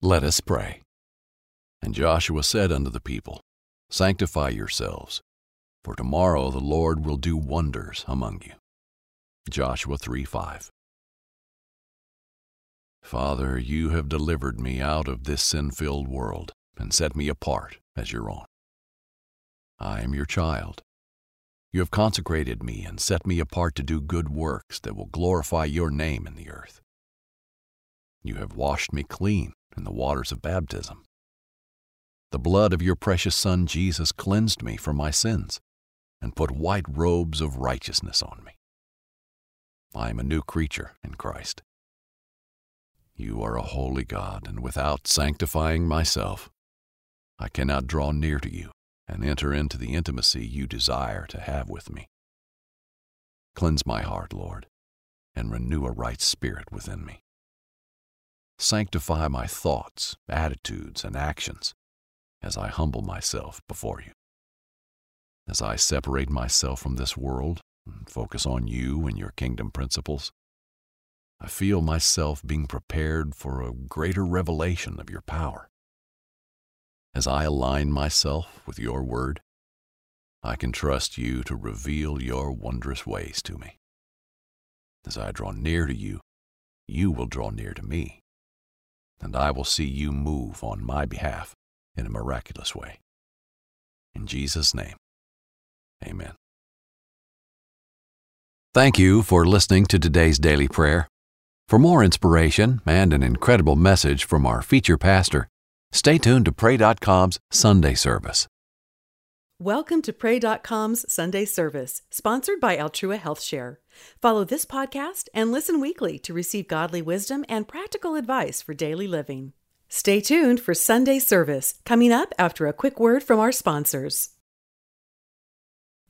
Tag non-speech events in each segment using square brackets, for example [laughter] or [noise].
Let us pray. And Joshua said unto the people, Sanctify yourselves, for tomorrow the Lord will do wonders among you. Joshua 3 5. Father, you have delivered me out of this sin filled world and set me apart as your own. I am your child. You have consecrated me and set me apart to do good works that will glorify your name in the earth. You have washed me clean in the waters of baptism. The blood of your precious Son Jesus cleansed me from my sins and put white robes of righteousness on me. I am a new creature in Christ. You are a holy God, and without sanctifying myself, I cannot draw near to you and enter into the intimacy you desire to have with me. Cleanse my heart, Lord, and renew a right spirit within me. Sanctify my thoughts, attitudes, and actions as I humble myself before you. As I separate myself from this world and focus on you and your kingdom principles, I feel myself being prepared for a greater revelation of your power. As I align myself with your word, I can trust you to reveal your wondrous ways to me. As I draw near to you, you will draw near to me, and I will see you move on my behalf in a miraculous way. In Jesus' name, amen. Thank you for listening to today's daily prayer. For more inspiration and an incredible message from our feature pastor, stay tuned to Pray.com's Sunday service. Welcome to Pray.com's Sunday service, sponsored by Altrua Health Share. Follow this podcast and listen weekly to receive godly wisdom and practical advice for daily living. Stay tuned for Sunday service coming up after a quick word from our sponsors.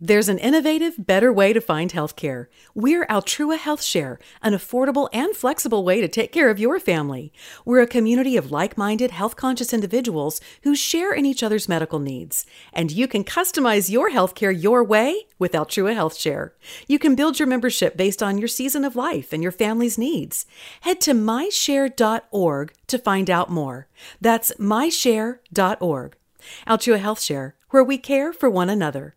There's an innovative, better way to find healthcare. We're Altrua Health Share, an affordable and flexible way to take care of your family. We're a community of like minded, health conscious individuals who share in each other's medical needs. And you can customize your healthcare your way with Altrua Health Share. You can build your membership based on your season of life and your family's needs. Head to myshare.org to find out more. That's myshare.org. Altrua Health Share, where we care for one another.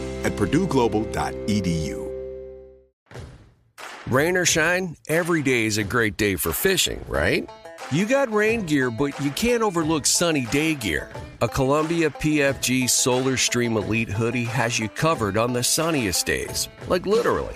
at purdueglobal.edu. Rain or shine, every day is a great day for fishing, right? You got rain gear, but you can't overlook sunny day gear. A Columbia PFG Solar Stream Elite hoodie has you covered on the sunniest days. Like literally.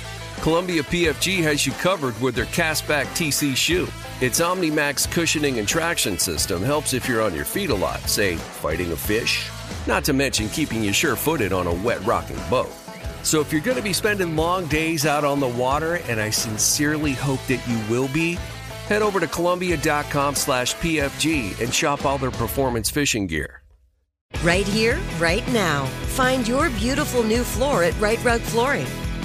Columbia PFG has you covered with their castback TC shoe. Its OmniMax cushioning and traction system helps if you're on your feet a lot, say fighting a fish, not to mention keeping you sure footed on a wet rocking boat. So if you're going to be spending long days out on the water, and I sincerely hope that you will be, head over to Columbia.com slash PFG and shop all their performance fishing gear. Right here, right now. Find your beautiful new floor at Rite Rug Flooring.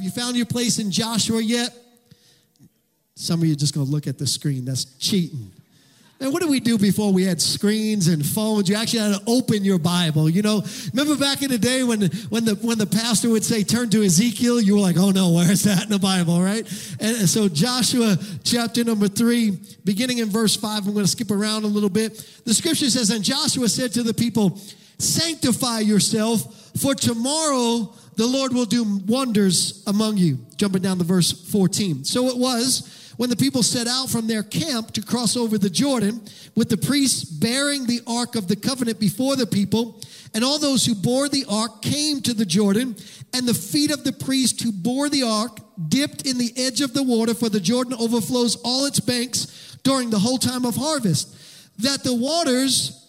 Have you found your place in Joshua yet? Some of you are just going to look at the screen. That's cheating. And what did we do before we had screens and phones? You actually had to open your Bible. You know, remember back in the day when, when, the, when the pastor would say, turn to Ezekiel, you were like, oh no, where's that in the Bible, right? And so Joshua chapter number three, beginning in verse five, I'm going to skip around a little bit. The scripture says, and Joshua said to the people, sanctify yourself, for tomorrow the Lord will do wonders among you. Jumping down to verse 14. So it was when the people set out from their camp to cross over the Jordan, with the priests bearing the ark of the covenant before the people, and all those who bore the ark came to the Jordan, and the feet of the priest who bore the ark dipped in the edge of the water, for the Jordan overflows all its banks during the whole time of harvest. That the waters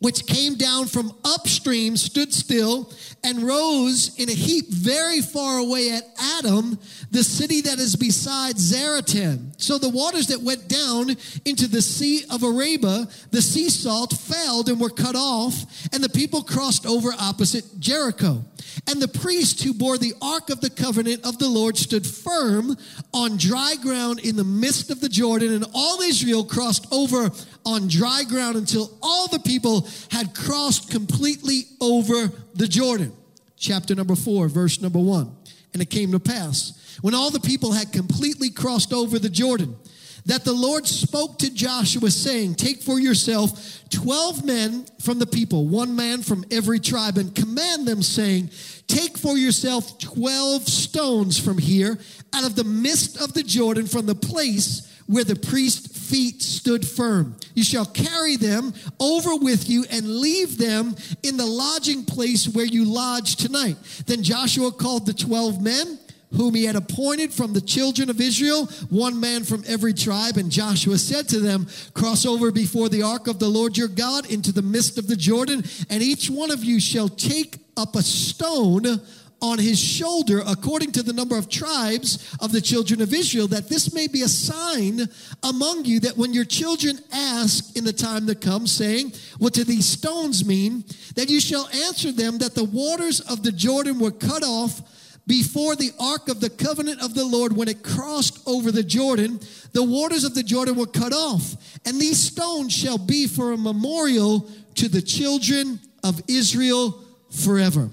which came down from upstream stood still and rose in a heap very far away at Adam, the city that is beside Zaretan. So the waters that went down into the sea of Arabah, the sea salt, failed and were cut off, and the people crossed over opposite Jericho. And the priest who bore the ark of the covenant of the Lord stood firm on dry ground in the midst of the Jordan, and all Israel crossed over on dry ground until all the people had crossed completely over the Jordan. Chapter number four, verse number one. And it came to pass when all the people had completely crossed over the Jordan that the Lord spoke to Joshua, saying, Take for yourself 12 men from the people, one man from every tribe, and command them, saying, Take for yourself 12 stones from here out of the midst of the Jordan, from the place where the priest's feet stood firm. You shall carry them over with you and leave them in the lodging place where you lodge tonight. Then Joshua called the 12 men whom he had appointed from the children of Israel, one man from every tribe. And Joshua said to them, Cross over before the ark of the Lord your God into the midst of the Jordan, and each one of you shall take up a stone on his shoulder according to the number of tribes of the children of Israel, that this may be a sign among you that when your children ask in the time to come, saying, What do these stones mean? that you shall answer them that the waters of the Jordan were cut off before the ark of the covenant of the Lord when it crossed over the Jordan. The waters of the Jordan were cut off, and these stones shall be for a memorial to the children of Israel forever.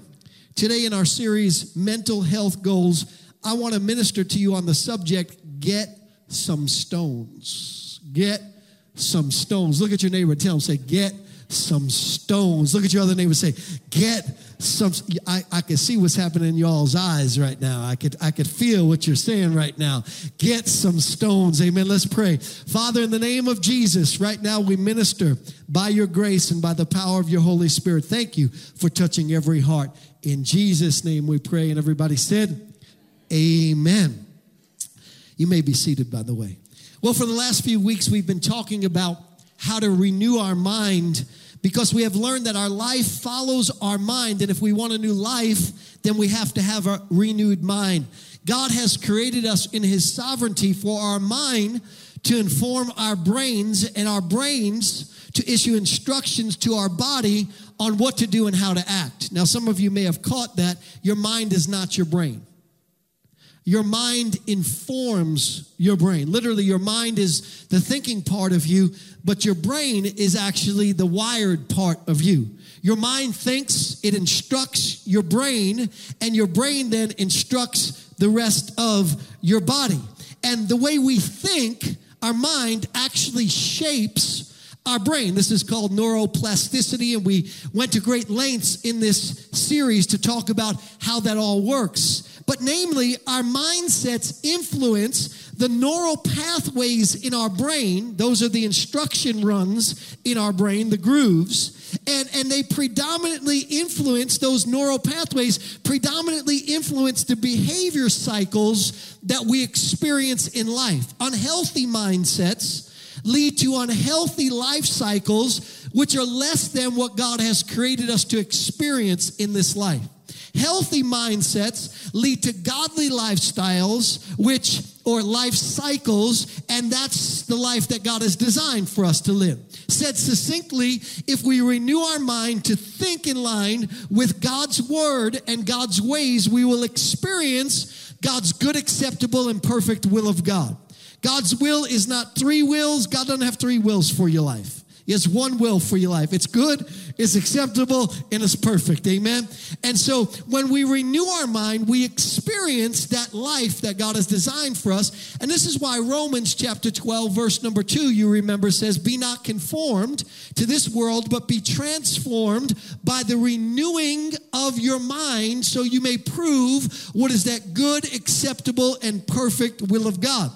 Today, in our series, Mental Health Goals, I want to minister to you on the subject Get Some Stones. Get some stones. Look at your neighbor, tell him, say, Get some stones. Look at your other neighbor, say, Get some. I, I can see what's happening in y'all's eyes right now. I could, I could feel what you're saying right now. Get some stones. Amen. Let's pray. Father, in the name of Jesus, right now we minister by your grace and by the power of your Holy Spirit. Thank you for touching every heart. In Jesus' name we pray. And everybody said, Amen. You may be seated, by the way. Well, for the last few weeks, we've been talking about how to renew our mind because we have learned that our life follows our mind. And if we want a new life, then we have to have a renewed mind. God has created us in His sovereignty for our mind to inform our brains and our brains to issue instructions to our body on what to do and how to act. Now, some of you may have caught that your mind is not your brain. Your mind informs your brain. Literally, your mind is the thinking part of you, but your brain is actually the wired part of you. Your mind thinks, it instructs your brain, and your brain then instructs the rest of your body. And the way we think, our mind actually shapes our brain. This is called neuroplasticity, and we went to great lengths in this series to talk about how that all works. But namely, our mindsets influence the neural pathways in our brain. Those are the instruction runs in our brain, the grooves. And, and they predominantly influence those neural pathways, predominantly influence the behavior cycles that we experience in life. Unhealthy mindsets lead to unhealthy life cycles, which are less than what God has created us to experience in this life. Healthy mindsets lead to godly lifestyles, which, or life cycles, and that's the life that God has designed for us to live. Said succinctly, if we renew our mind to think in line with God's word and God's ways, we will experience God's good, acceptable, and perfect will of God. God's will is not three wills. God doesn't have three wills for your life. He has one will for your life. It's good, it's acceptable, and it's perfect. Amen. And so when we renew our mind, we experience that life that God has designed for us. And this is why Romans chapter 12, verse number 2, you remember says, Be not conformed to this world, but be transformed by the renewing of your mind, so you may prove what is that good, acceptable, and perfect will of God.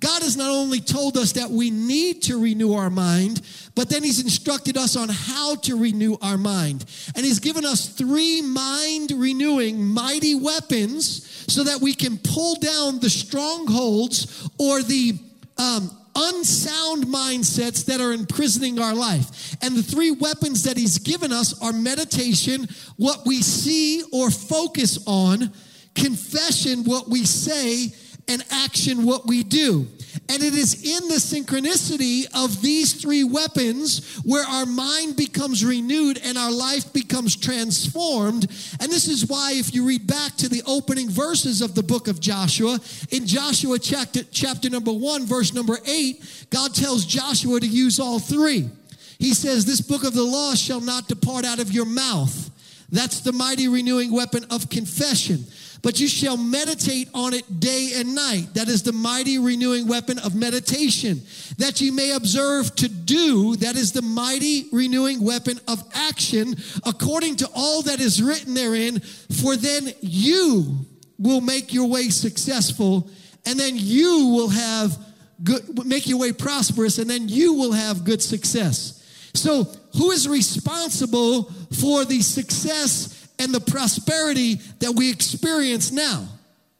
God has not only told us that we need to renew our mind, but then He's instructed us on how to renew our mind. And He's given us three mind renewing mighty weapons so that we can pull down the strongholds or the um, unsound mindsets that are imprisoning our life. And the three weapons that He's given us are meditation, what we see or focus on, confession, what we say, and action what we do. And it is in the synchronicity of these three weapons where our mind becomes renewed and our life becomes transformed. And this is why, if you read back to the opening verses of the book of Joshua, in Joshua chapter, chapter number one, verse number eight, God tells Joshua to use all three. He says, This book of the law shall not depart out of your mouth. That's the mighty renewing weapon of confession but you shall meditate on it day and night. That is the mighty renewing weapon of meditation. That you may observe to do, that is the mighty renewing weapon of action, according to all that is written therein, for then you will make your way successful, and then you will have good, make your way prosperous, and then you will have good success. So, who is responsible for the success and the prosperity that we experience now.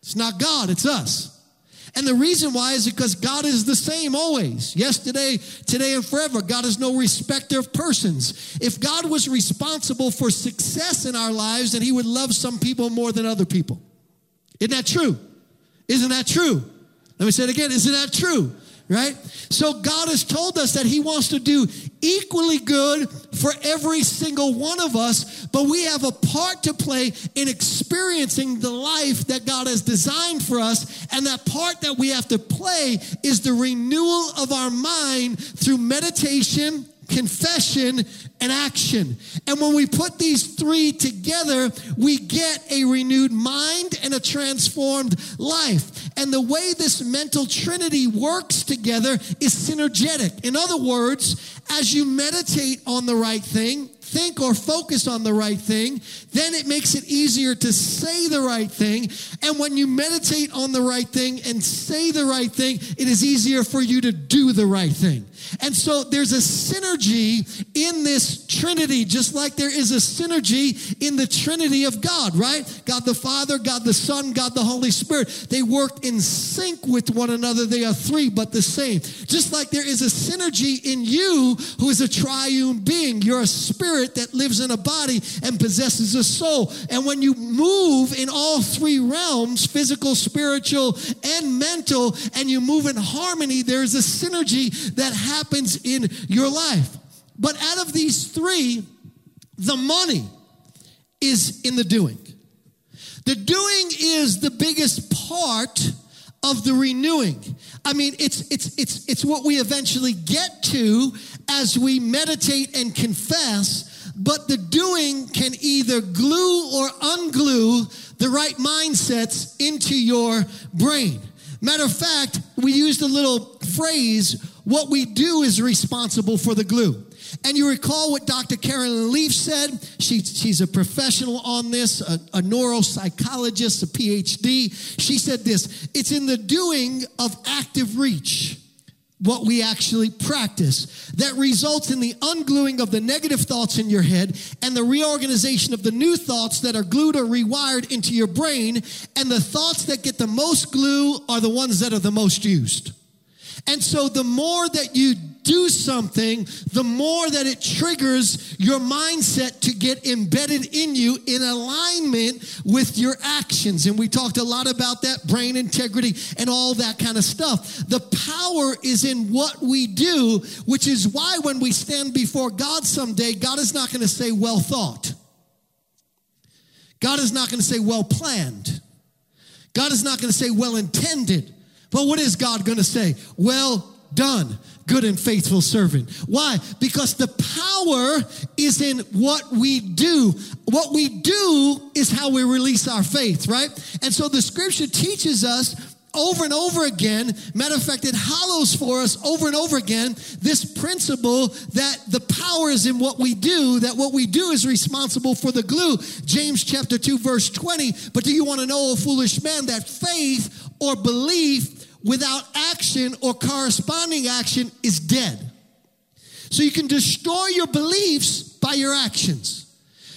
It's not God, it's us. And the reason why is because God is the same always. Yesterday, today, and forever. God is no respecter of persons. If God was responsible for success in our lives, then He would love some people more than other people. Isn't that true? Isn't that true? Let me say it again. Isn't that true? Right? So God has told us that He wants to do equally good for every single one of us, but we have a part to play in experiencing the life that God has designed for us. And that part that we have to play is the renewal of our mind through meditation, confession, and action. And when we put these three together, we get a renewed mind and a transformed life. And the way this mental trinity works together is synergetic. In other words, as you meditate on the right thing, think or focus on the right thing, then it makes it easier to say the right thing. And when you meditate on the right thing and say the right thing, it is easier for you to do the right thing. And so there's a synergy in this Trinity, just like there is a synergy in the Trinity of God, right? God the Father, God the Son, God the Holy Spirit. They work in sync with one another. They are three, but the same. Just like there is a synergy in you who is a triune being. You're a spirit that lives in a body and possesses a soul. And when you move in all three realms, physical, spiritual, and mental, and you move in harmony, there's a synergy that happens in your life. But out of these three, the money is in the doing. The doing is the biggest part of the renewing. I mean, it's it's it's it's what we eventually get to as we meditate and confess, but the doing can either glue or unglue the right mindsets into your brain. Matter of fact, we used a little phrase what we do is responsible for the glue. And you recall what Dr. Carolyn Leaf said? She, she's a professional on this, a, a neuropsychologist, a PhD. She said this it's in the doing of active reach what we actually practice that results in the ungluing of the negative thoughts in your head and the reorganization of the new thoughts that are glued or rewired into your brain. And the thoughts that get the most glue are the ones that are the most used. And so the more that you do something, the more that it triggers your mindset to get embedded in you in alignment with your actions. And we talked a lot about that brain integrity and all that kind of stuff. The power is in what we do, which is why when we stand before God someday, God is not going to say, well thought. God is not going to say, well planned. God is not going to say, well intended. But what is God going to say? Well done, good and faithful servant. Why? Because the power is in what we do. What we do is how we release our faith, right? And so the scripture teaches us over and over again. Matter of fact, it hollows for us over and over again this principle that the power is in what we do, that what we do is responsible for the glue. James chapter 2, verse 20. But do you want to know, a foolish man, that faith or belief without action or corresponding action is dead? So you can destroy your beliefs by your actions.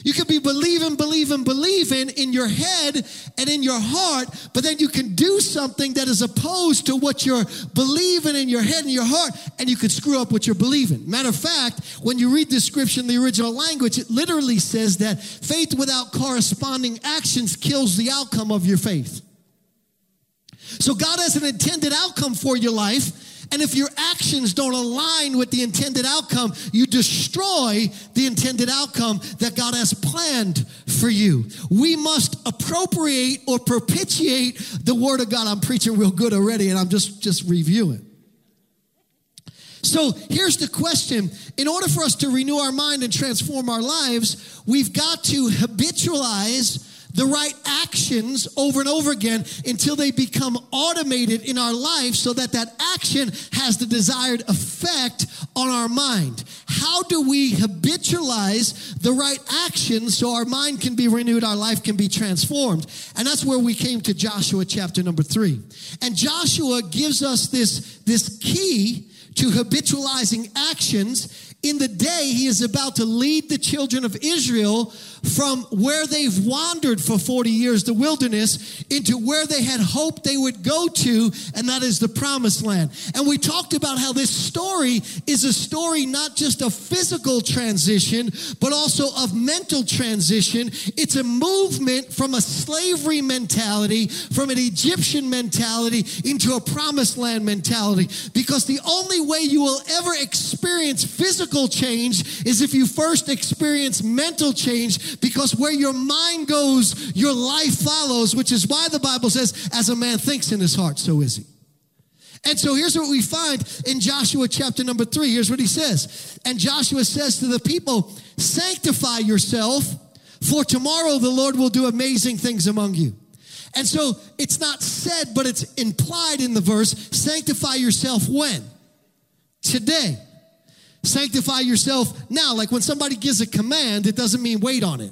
You can be believing, believing, believing in your head and in your heart, but then you can do something that is opposed to what you're believing in your head and your heart, and you could screw up what you're believing. Matter of fact, when you read the scripture in the original language, it literally says that faith without corresponding actions kills the outcome of your faith. So God has an intended outcome for your life, and if your actions don't align with the intended outcome, you destroy the intended outcome that God has planned for you. We must appropriate or propitiate the word of God. I'm preaching real good already and I'm just just reviewing. So here's the question. In order for us to renew our mind and transform our lives, we've got to habitualize the right actions over and over again until they become automated in our life so that that action has the desired effect on our mind. How do we habitualize the right actions so our mind can be renewed, our life can be transformed? And that's where we came to Joshua chapter number three. And Joshua gives us this, this key to habitualizing actions in the day he is about to lead the children of Israel from where they've wandered for 40 years, the wilderness, into where they had hoped they would go to, and that is the promised land. And we talked about how this story is a story not just of physical transition, but also of mental transition. It's a movement from a slavery mentality, from an Egyptian mentality into a promised land mentality. Because the only way you will ever experience physical change is if you first experience mental change because where your mind goes, your life follows, which is why the Bible says, as a man thinks in his heart, so is he. And so here's what we find in Joshua chapter number three. Here's what he says. And Joshua says to the people, Sanctify yourself, for tomorrow the Lord will do amazing things among you. And so it's not said, but it's implied in the verse sanctify yourself when? Today. Sanctify yourself now. Like when somebody gives a command, it doesn't mean wait on it.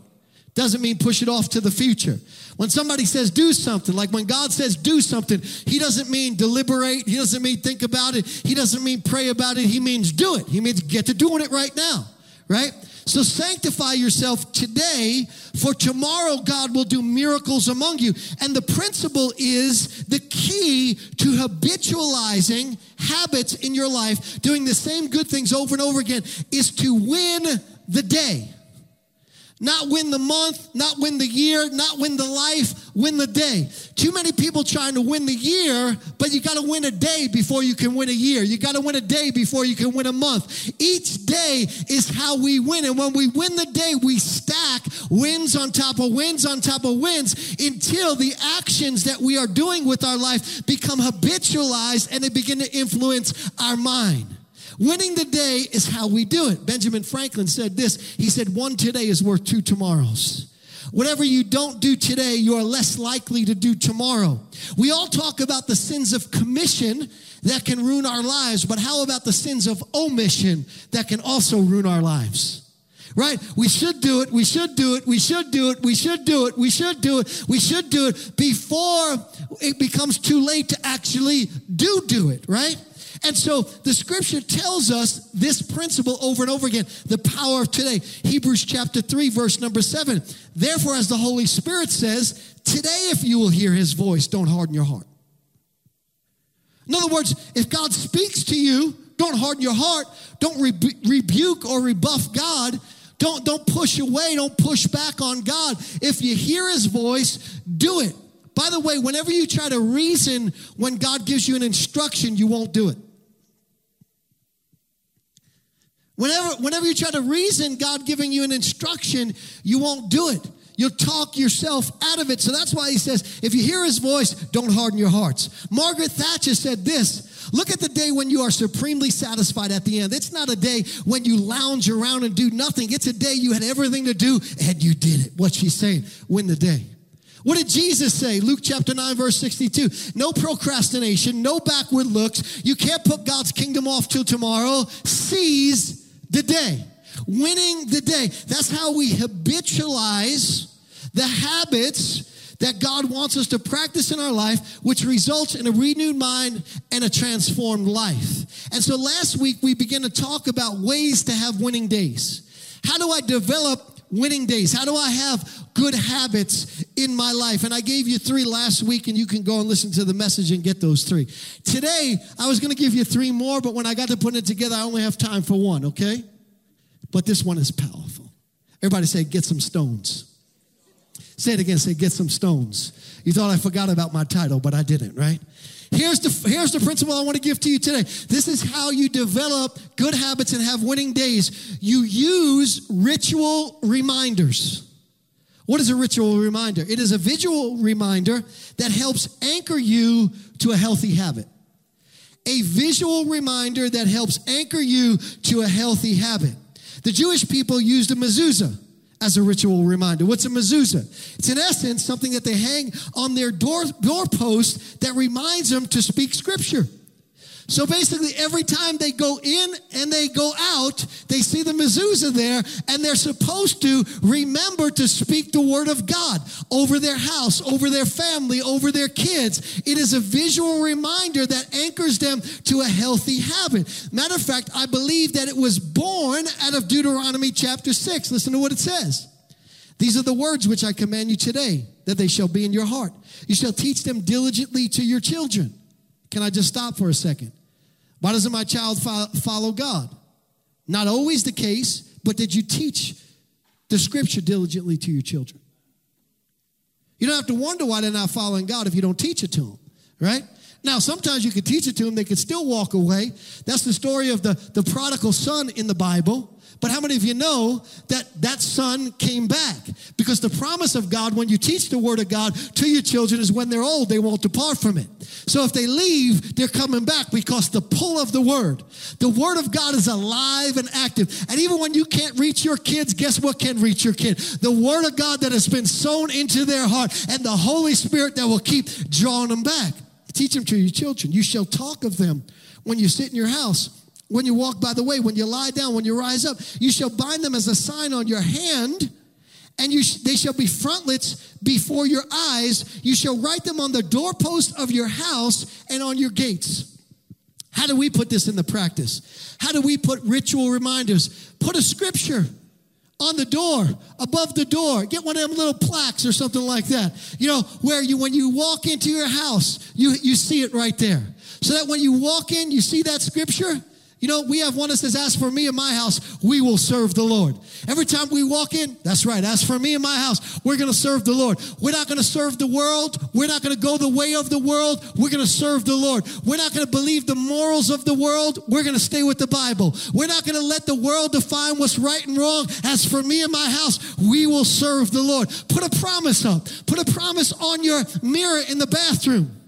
Doesn't mean push it off to the future. When somebody says do something, like when God says do something, He doesn't mean deliberate. He doesn't mean think about it. He doesn't mean pray about it. He means do it. He means get to doing it right now, right? So sanctify yourself today, for tomorrow God will do miracles among you. And the principle is the key to habitualizing habits in your life, doing the same good things over and over again, is to win the day. Not win the month, not win the year, not win the life, win the day. Too many people trying to win the year, but you got to win a day before you can win a year. You got to win a day before you can win a month. Each day is how we win. And when we win the day, we stack wins on top of wins on top of wins until the actions that we are doing with our life become habitualized and they begin to influence our mind. Winning the day is how we do it. Benjamin Franklin said this. He said, one today is worth two tomorrows. Whatever you don't do today, you are less likely to do tomorrow. We all talk about the sins of commission that can ruin our lives, but how about the sins of omission that can also ruin our lives? Right? We should do it. We should do it. We should do it. We should do it. We should do it. We should do it before it becomes too late to actually do do it, right? And so the scripture tells us this principle over and over again the power of today. Hebrews chapter 3, verse number 7. Therefore, as the Holy Spirit says, today, if you will hear his voice, don't harden your heart. In other words, if God speaks to you, don't harden your heart. Don't re- rebuke or rebuff God. Don't, don't push away. Don't push back on God. If you hear his voice, do it. By the way, whenever you try to reason when God gives you an instruction, you won't do it. Whenever, whenever you try to reason God giving you an instruction, you won't do it. You'll talk yourself out of it. So that's why he says, if you hear his voice, don't harden your hearts. Margaret Thatcher said this Look at the day when you are supremely satisfied at the end. It's not a day when you lounge around and do nothing. It's a day you had everything to do and you did it. What she's saying, win the day. What did Jesus say? Luke chapter 9, verse 62. No procrastination, no backward looks. You can't put God's kingdom off till tomorrow. Seize the day. Winning the day. That's how we habitualize the habits that God wants us to practice in our life, which results in a renewed mind and a transformed life. And so last week we began to talk about ways to have winning days. How do I develop winning days? How do I have good habits in my life? And I gave you three last week, and you can go and listen to the message and get those three. Today, I was going to give you three more, but when I got to put it together, I only have time for one, okay? But this one is powerful. Everybody say, get some stones. Say it again, say, get some stones. You thought I forgot about my title, but I didn't, right? Here's the, here's the principle I want to give to you today. This is how you develop good habits and have winning days. You use ritual reminders. What is a ritual reminder? It is a visual reminder that helps anchor you to a healthy habit. A visual reminder that helps anchor you to a healthy habit. The Jewish people used a mezuzah as a ritual reminder. What's a mezuzah? It's in essence something that they hang on their door doorpost that reminds them to speak scripture. So basically, every time they go in and they go out, they see the mezuzah there, and they're supposed to remember to speak the word of God over their house, over their family, over their kids. It is a visual reminder that anchors them to a healthy habit. Matter of fact, I believe that it was born out of Deuteronomy chapter 6. Listen to what it says. These are the words which I command you today, that they shall be in your heart. You shall teach them diligently to your children. Can I just stop for a second? Why doesn't my child follow God? Not always the case, but did you teach the scripture diligently to your children? You don't have to wonder why they're not following God if you don't teach it to them, right? Now, sometimes you can teach it to them, they can still walk away. That's the story of the, the prodigal son in the Bible. But how many of you know that that son came back? Because the promise of God, when you teach the word of God to your children, is when they're old, they won't depart from it. So if they leave, they're coming back because the pull of the word. The word of God is alive and active. And even when you can't reach your kids, guess what can reach your kid? The word of God that has been sown into their heart and the Holy Spirit that will keep drawing them back. Teach them to your children. You shall talk of them when you sit in your house when you walk by the way, when you lie down, when you rise up. You shall bind them as a sign on your hand, and you sh- they shall be frontlets before your eyes. You shall write them on the doorpost of your house and on your gates. How do we put this into practice? How do we put ritual reminders? Put a scripture on the door, above the door. Get one of them little plaques or something like that. You know, where you when you walk into your house, you, you see it right there. So that when you walk in, you see that scripture, you know, we have one that says, As for me and my house, we will serve the Lord. Every time we walk in, that's right. As for me and my house, we're going to serve the Lord. We're not going to serve the world. We're not going to go the way of the world. We're going to serve the Lord. We're not going to believe the morals of the world. We're going to stay with the Bible. We're not going to let the world define what's right and wrong. As for me and my house, we will serve the Lord. Put a promise up. Put a promise on your mirror in the bathroom.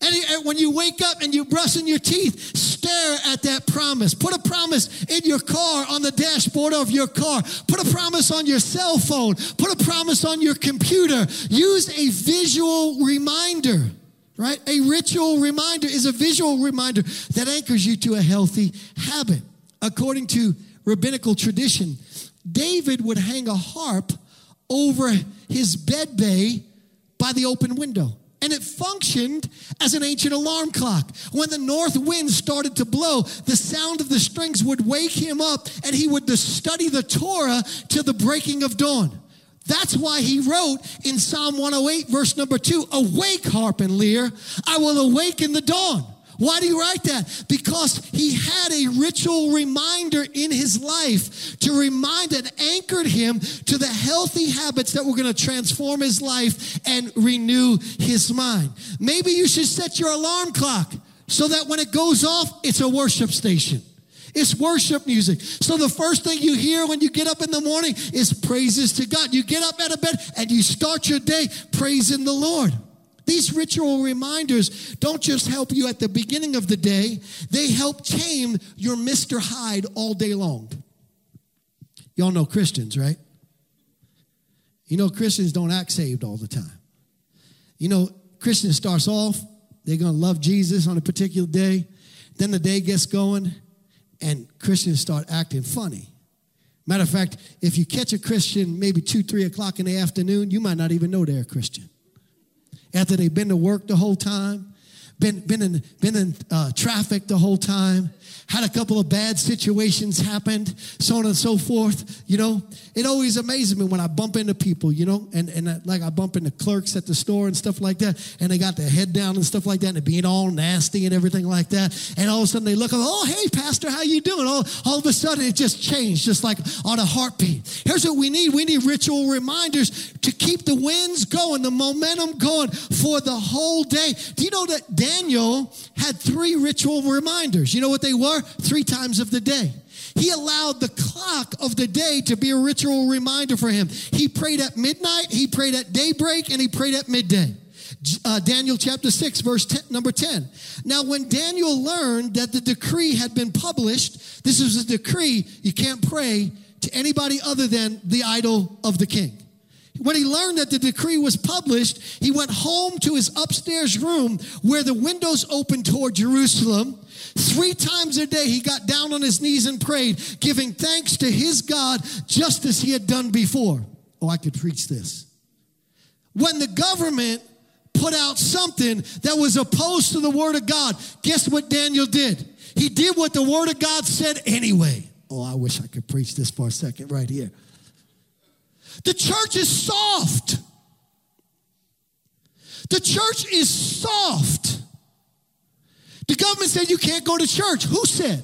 And when you wake up and you're brushing your teeth, stare at that promise. Put a promise in your car, on the dashboard of your car. Put a promise on your cell phone. Put a promise on your computer. Use a visual reminder, right? A ritual reminder is a visual reminder that anchors you to a healthy habit. According to rabbinical tradition, David would hang a harp over his bed bay by the open window and it functioned as an ancient alarm clock. When the north wind started to blow, the sound of the strings would wake him up and he would study the Torah till the breaking of dawn. That's why he wrote in Psalm 108, verse number two, Awake, harp and lyre, I will awaken the dawn. Why do you write that? Because he had a ritual reminder in his life to remind and anchored him to the healthy habits that were going to transform his life and renew his mind. Maybe you should set your alarm clock so that when it goes off, it's a worship station. It's worship music. So the first thing you hear when you get up in the morning is praises to God. You get up out of bed and you start your day praising the Lord. These ritual reminders don't just help you at the beginning of the day, they help tame your Mr. Hyde all day long. Y'all know Christians, right? You know, Christians don't act saved all the time. You know, Christian starts off, they're going to love Jesus on a particular day. Then the day gets going, and Christians start acting funny. Matter of fact, if you catch a Christian maybe two, three o'clock in the afternoon, you might not even know they're a Christian after they've been to work the whole time, been, been in, been in uh, traffic the whole time, had a couple of bad situations happened, so on and so forth. You know, it always amazes me when I bump into people, you know, and, and I, like I bump into clerks at the store and stuff like that, and they got their head down and stuff like that, and being all nasty and everything like that. And all of a sudden they look up, oh, hey, Pastor, how you doing? All, all of a sudden it just changed, just like on a heartbeat. Here's what we need. We need ritual reminders to keep the winds going, the momentum going for the whole day. Do you know that Daniel had three ritual reminders? You know what they were? Three times of the day. He allowed the clock of the day to be a ritual reminder for him. He prayed at midnight, he prayed at daybreak, and he prayed at midday. Uh, Daniel chapter 6, verse 10, number 10. Now, when Daniel learned that the decree had been published, this is a decree you can't pray to anybody other than the idol of the king. When he learned that the decree was published, he went home to his upstairs room where the windows opened toward Jerusalem. Three times a day, he got down on his knees and prayed, giving thanks to his God just as he had done before. Oh, I could preach this. When the government put out something that was opposed to the word of God, guess what Daniel did? He did what the word of God said anyway. Oh, I wish I could preach this for a second right here. The church is soft. The church is soft. The government said you can't go to church. Who said?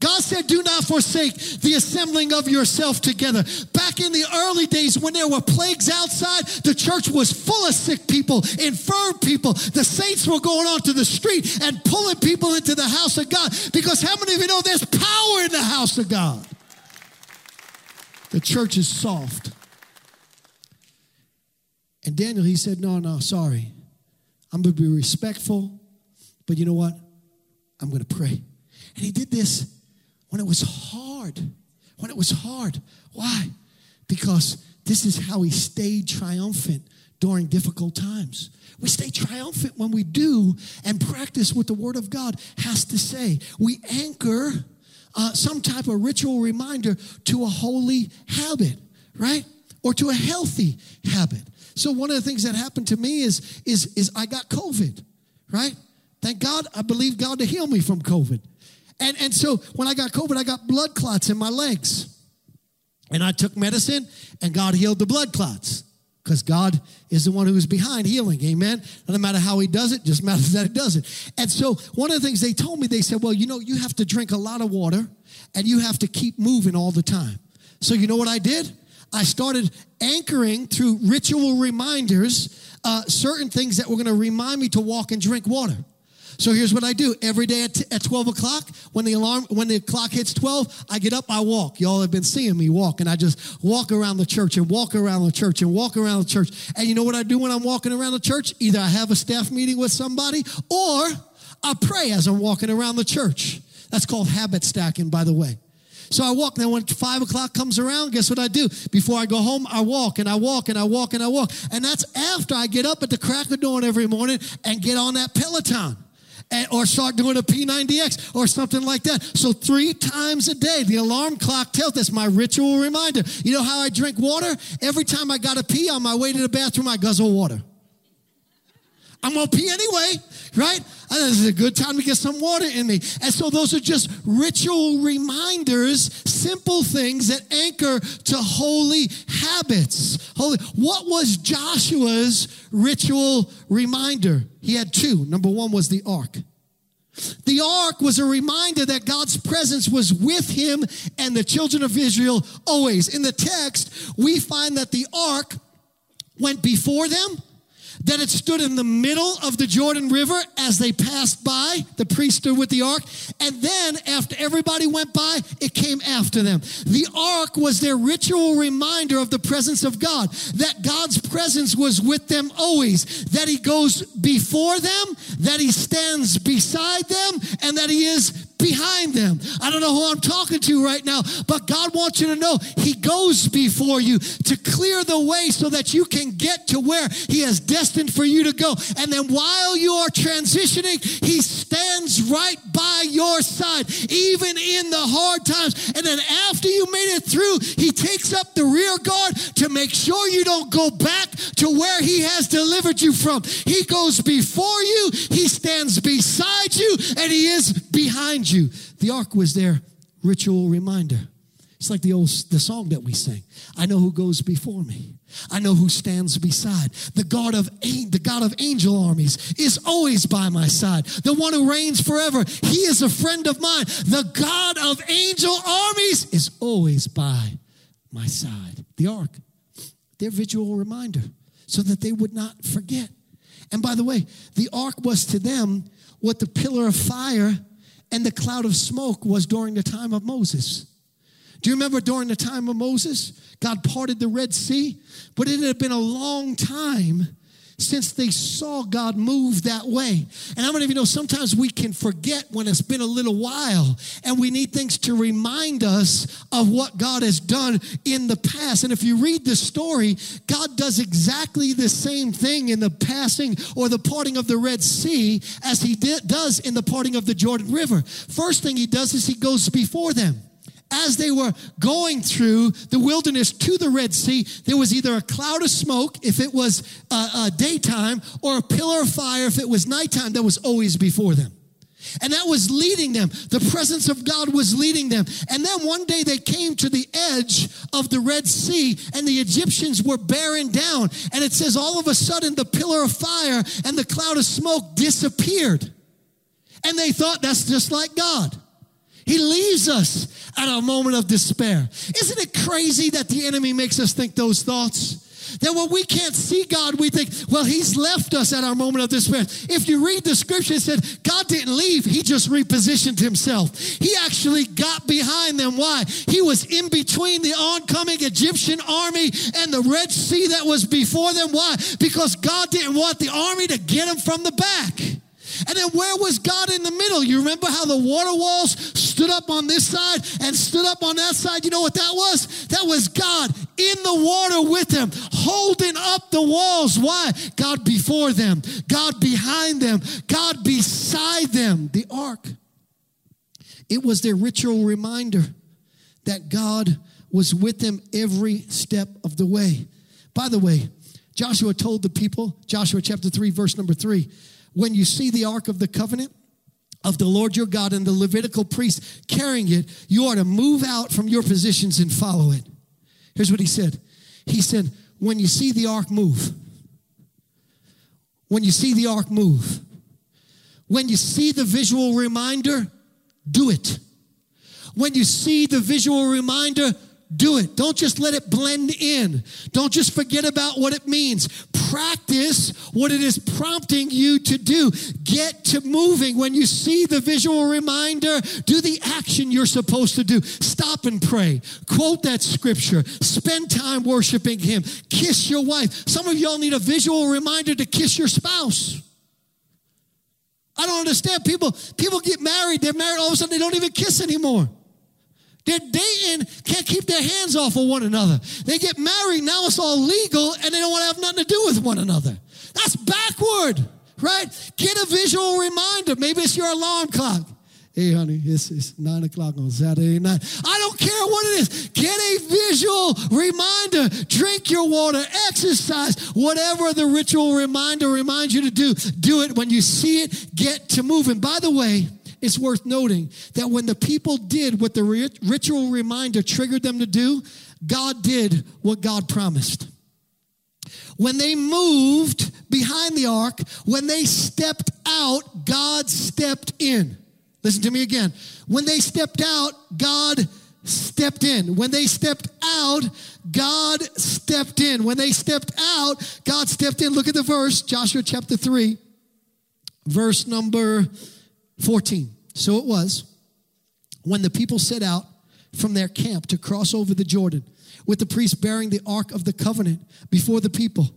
God said, do not forsake the assembling of yourself together. Back in the early days when there were plagues outside, the church was full of sick people, infirm people. The saints were going onto the street and pulling people into the house of God because how many of you know there's power in the house of God? The church is soft. And Daniel, he said, No, no, sorry. I'm going to be respectful, but you know what? I'm going to pray. And he did this when it was hard. When it was hard. Why? Because this is how he stayed triumphant during difficult times. We stay triumphant when we do and practice what the Word of God has to say. We anchor uh, some type of ritual reminder to a holy habit, right? Or to a healthy habit. So one of the things that happened to me is, is, is I got COVID, right? Thank God, I believe God to heal me from COVID. And, and so when I got COVID, I got blood clots in my legs. And I took medicine, and God healed the blood clots because God is the one who is behind healing. Amen. No matter how He does it, just matters [laughs] that He does it. And so, one of the things they told me, they said, Well, you know, you have to drink a lot of water and you have to keep moving all the time. So, you know what I did? I started anchoring through ritual reminders uh, certain things that were going to remind me to walk and drink water. So here's what I do every day at, t- at 12 o'clock when the alarm when the clock hits 12 I get up I walk y'all have been seeing me walk and I just walk around the church and walk around the church and walk around the church and you know what I do when I'm walking around the church either I have a staff meeting with somebody or I pray as I'm walking around the church that's called habit stacking by the way so I walk. Then when five o'clock comes around, guess what I do? Before I go home, I walk and I walk and I walk and I walk. And that's after I get up at the crack of dawn every morning and get on that Peloton. Or start doing a P90X or something like that. So three times a day, the alarm clock tells us my ritual reminder. You know how I drink water? Every time I got to pee on my way to the bathroom, I guzzle water. I'm gonna pee anyway, right? This is a good time to get some water in me. And so those are just ritual reminders, simple things that anchor to holy habits. Holy. What was Joshua's ritual reminder? He had two. Number one was the ark. The ark was a reminder that God's presence was with him and the children of Israel always. In the text, we find that the ark went before them that it stood in the middle of the Jordan River as they passed by. The priest stood with the ark. And then, after everybody went by, it came after them. The ark was their ritual reminder of the presence of God, that God's presence was with them always, that He goes before them, that He stands beside them, and that He is behind them. I don't know who I'm talking to right now, but God wants you to know He goes before you to clear the way so that you can get to where He has destined for you to go. And then while you are transitioning, He stands right by your side, even in the hard times. And then after you made it through, He takes up the rear guard to make sure you don't go back to where He has delivered you from. He goes before you, He stands beside you, and He is behind you. You the ark was their ritual reminder. It's like the old the song that we sing. I know who goes before me. I know who stands beside. The God of the God of angel armies is always by my side. The one who reigns forever. He is a friend of mine. The God of angel armies is always by my side. The ark, their visual reminder, so that they would not forget. And by the way, the ark was to them what the pillar of fire and the cloud of smoke was during the time of Moses. Do you remember during the time of Moses, God parted the Red Sea? But it had been a long time since they saw God move that way. And how many of you know sometimes we can forget when it's been a little while and we need things to remind us of what God has done in the past. And if you read the story, God does exactly the same thing in the passing or the parting of the Red Sea as he did, does in the parting of the Jordan River. First thing he does is he goes before them as they were going through the wilderness to the Red Sea, there was either a cloud of smoke if it was uh, uh, daytime or a pillar of fire if it was nighttime that was always before them. And that was leading them. The presence of God was leading them. And then one day they came to the edge of the Red Sea and the Egyptians were bearing down. And it says all of a sudden the pillar of fire and the cloud of smoke disappeared. And they thought that's just like God. He leaves us at a moment of despair. Isn't it crazy that the enemy makes us think those thoughts? That when we can't see God, we think, well, He's left us at our moment of despair. If you read the scripture, it said God didn't leave, He just repositioned Himself. He actually got behind them. Why? He was in between the oncoming Egyptian army and the Red Sea that was before them. Why? Because God didn't want the army to get them from the back. And then where was God in the middle? You remember how the water walls stood up on this side and stood up on that side? You know what that was? That was God in the water with them, holding up the walls. Why? God before them, God behind them, God beside them. The ark. It was their ritual reminder that God was with them every step of the way. By the way, Joshua told the people, Joshua chapter 3, verse number 3, when you see the Ark of the Covenant of the Lord your God and the Levitical priest carrying it, you are to move out from your positions and follow it. Here's what he said He said, When you see the ark move, when you see the ark move, when you see the visual reminder, do it. When you see the visual reminder, do it. Don't just let it blend in. Don't just forget about what it means. Practice what it is prompting you to do. Get to moving. When you see the visual reminder, do the action you're supposed to do. Stop and pray. Quote that scripture. Spend time worshiping Him. Kiss your wife. Some of y'all need a visual reminder to kiss your spouse. I don't understand. People, people get married, they're married, all of a sudden they don't even kiss anymore. They're dating, can't keep their hands off of one another. They get married, now it's all legal, and they don't want to have nothing to do with one another. That's backward, right? Get a visual reminder. Maybe it's your alarm clock. Hey, honey, it's, it's nine o'clock on Saturday night. I don't care what it is. Get a visual reminder. Drink your water, exercise, whatever the ritual reminder reminds you to do. Do it when you see it. Get to moving. By the way, it's worth noting that when the people did what the ritual reminder triggered them to do, God did what God promised. When they moved behind the ark, when they stepped out, God stepped in. Listen to me again. When they stepped out, God stepped in. When they stepped out, God stepped in. When they stepped out, God stepped in. Look at the verse, Joshua chapter 3, verse number 14. So it was when the people set out from their camp to cross over the Jordan, with the priest bearing the ark of the covenant before the people.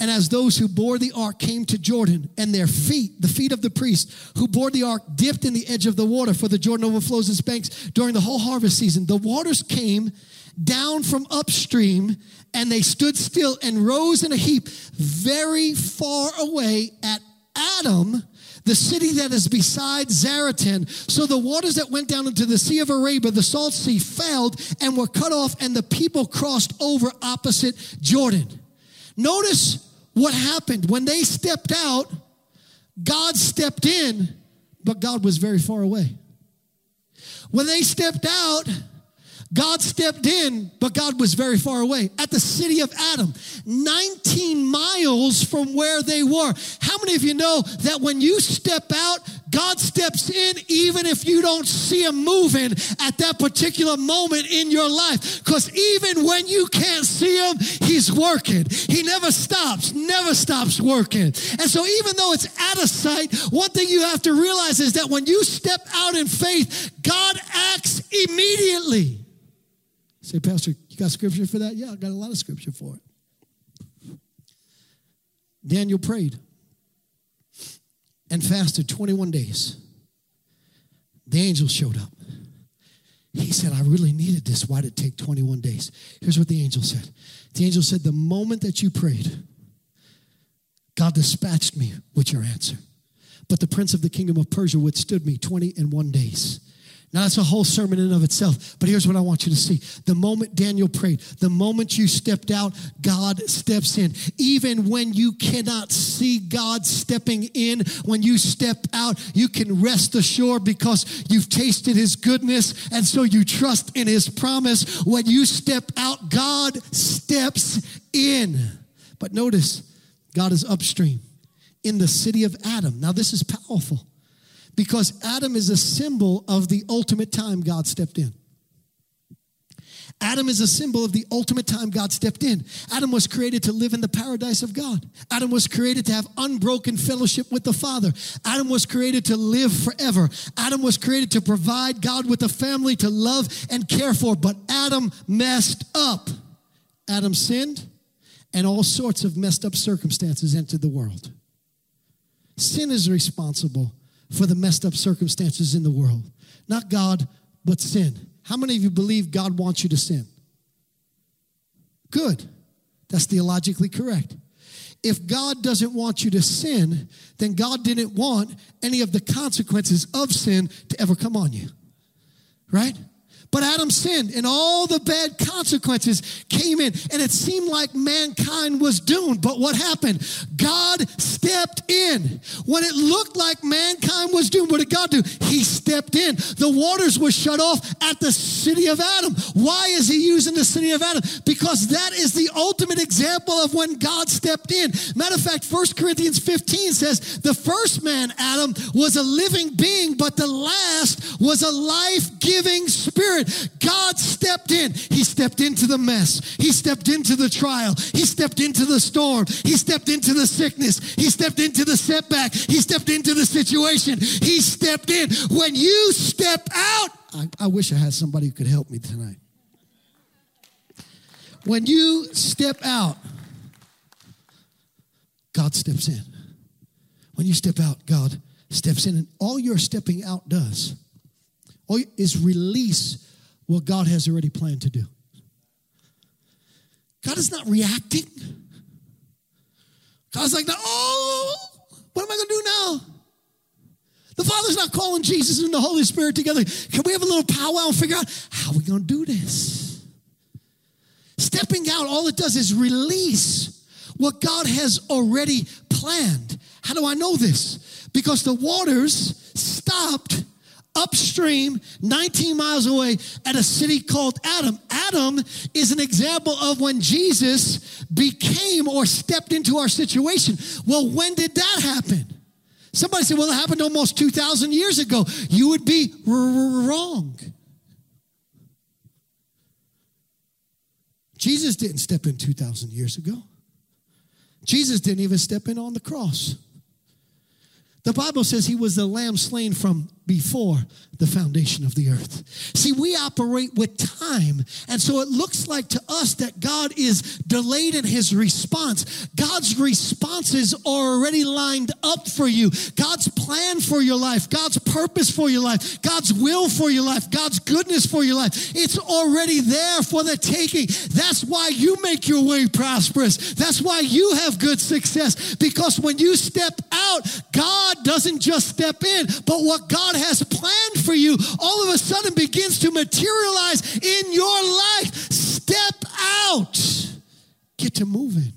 And as those who bore the ark came to Jordan, and their feet, the feet of the priests who bore the ark, dipped in the edge of the water, for the Jordan overflows its banks during the whole harvest season, the waters came down from upstream, and they stood still and rose in a heap very far away at Adam, the city that is beside Zaretan. So the waters that went down into the Sea of Arabia, the Salt Sea, failed and were cut off, and the people crossed over opposite Jordan. Notice what happened. When they stepped out, God stepped in, but God was very far away. When they stepped out, God stepped in, but God was very far away at the city of Adam, 19 miles from where they were. How many of you know that when you step out, God steps in even if you don't see him moving at that particular moment in your life? Because even when you can't see him, he's working. He never stops, never stops working. And so, even though it's out of sight, one thing you have to realize is that when you step out in faith, God acts immediately. Say, Pastor, you got scripture for that? Yeah, I got a lot of scripture for it. Daniel prayed and fasted 21 days. The angel showed up. He said, I really needed this. Why did it take 21 days? Here's what the angel said The angel said, The moment that you prayed, God dispatched me with your answer. But the prince of the kingdom of Persia withstood me 20 and one days. Now, that's a whole sermon in of itself. But here's what I want you to see. The moment Daniel prayed, the moment you stepped out, God steps in. Even when you cannot see God stepping in, when you step out, you can rest assured because you've tasted his goodness. And so you trust in his promise. When you step out, God steps in. But notice, God is upstream in the city of Adam. Now, this is powerful because Adam is a symbol of the ultimate time God stepped in. Adam is a symbol of the ultimate time God stepped in. Adam was created to live in the paradise of God. Adam was created to have unbroken fellowship with the Father. Adam was created to live forever. Adam was created to provide God with a family to love and care for. But Adam messed up. Adam sinned, and all sorts of messed up circumstances entered the world. Sin is responsible for the messed up circumstances in the world. Not God, but sin. How many of you believe God wants you to sin? Good. That's theologically correct. If God doesn't want you to sin, then God didn't want any of the consequences of sin to ever come on you. Right? But Adam sinned and all the bad consequences came in and it seemed like mankind was doomed. But what happened? God stepped in. When it looked like mankind was doomed, what did God do? He stepped in. The waters were shut off at the city of Adam. Why is he using the city of Adam? Because that is the ultimate example of when God stepped in. Matter of fact, 1 Corinthians 15 says the first man, Adam, was a living being, but the last was a life giving spirit. God stepped in. He stepped into the mess. He stepped into the trial. He stepped into the storm. He stepped into the sickness. He stepped into the setback. He stepped into the situation. He stepped in. When you step out, I, I wish I had somebody who could help me tonight. When you step out, God steps in. When you step out, God steps in. And all your stepping out does is release what God has already planned to do. God is not reacting. God's like, oh, what am I going to do now? The Father's not calling Jesus and the Holy Spirit together. Can we have a little powwow and figure out how we're going to do this? Stepping out, all it does is release what God has already planned. How do I know this? Because the waters stopped upstream, 19 miles away, at a city called Adam. Adam is an example of when Jesus became or stepped into our situation. Well, when did that happen? Somebody said, well, it happened almost 2,000 years ago. You would be wrong. Jesus didn't step in 2,000 years ago. Jesus didn't even step in on the cross. The Bible says he was the lamb slain from before the foundation of the earth. See, we operate with time. And so it looks like to us that God is delayed in his response. God's responses are already lined up for you. God's plan for your life, God's purpose for your life, God's will for your life, God's goodness for your life. It's already there for the taking. That's why you make your way prosperous. That's why you have good success. Because when you step out, God doesn't just step in, but what God has planned for you all of a sudden begins to materialize in your life. Step out. Get to moving.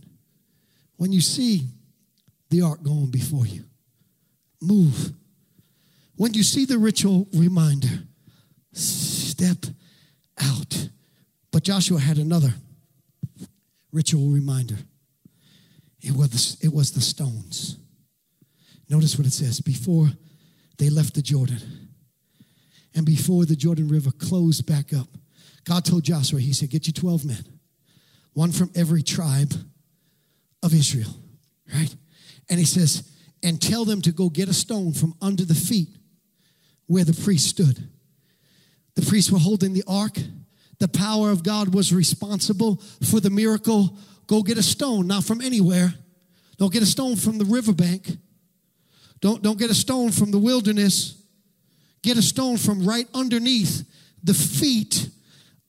When you see the ark going before you, move. When you see the ritual reminder, step out. But Joshua had another ritual reminder. It was it was the stones. Notice what it says before they left the Jordan and before the Jordan River closed back up. God told Joshua, He said, Get you 12 men, one from every tribe of Israel, right? And He says, And tell them to go get a stone from under the feet where the priest stood. The priests were holding the ark. The power of God was responsible for the miracle. Go get a stone, not from anywhere. Don't get a stone from the riverbank. Don't, don't get a stone from the wilderness. Get a stone from right underneath the feet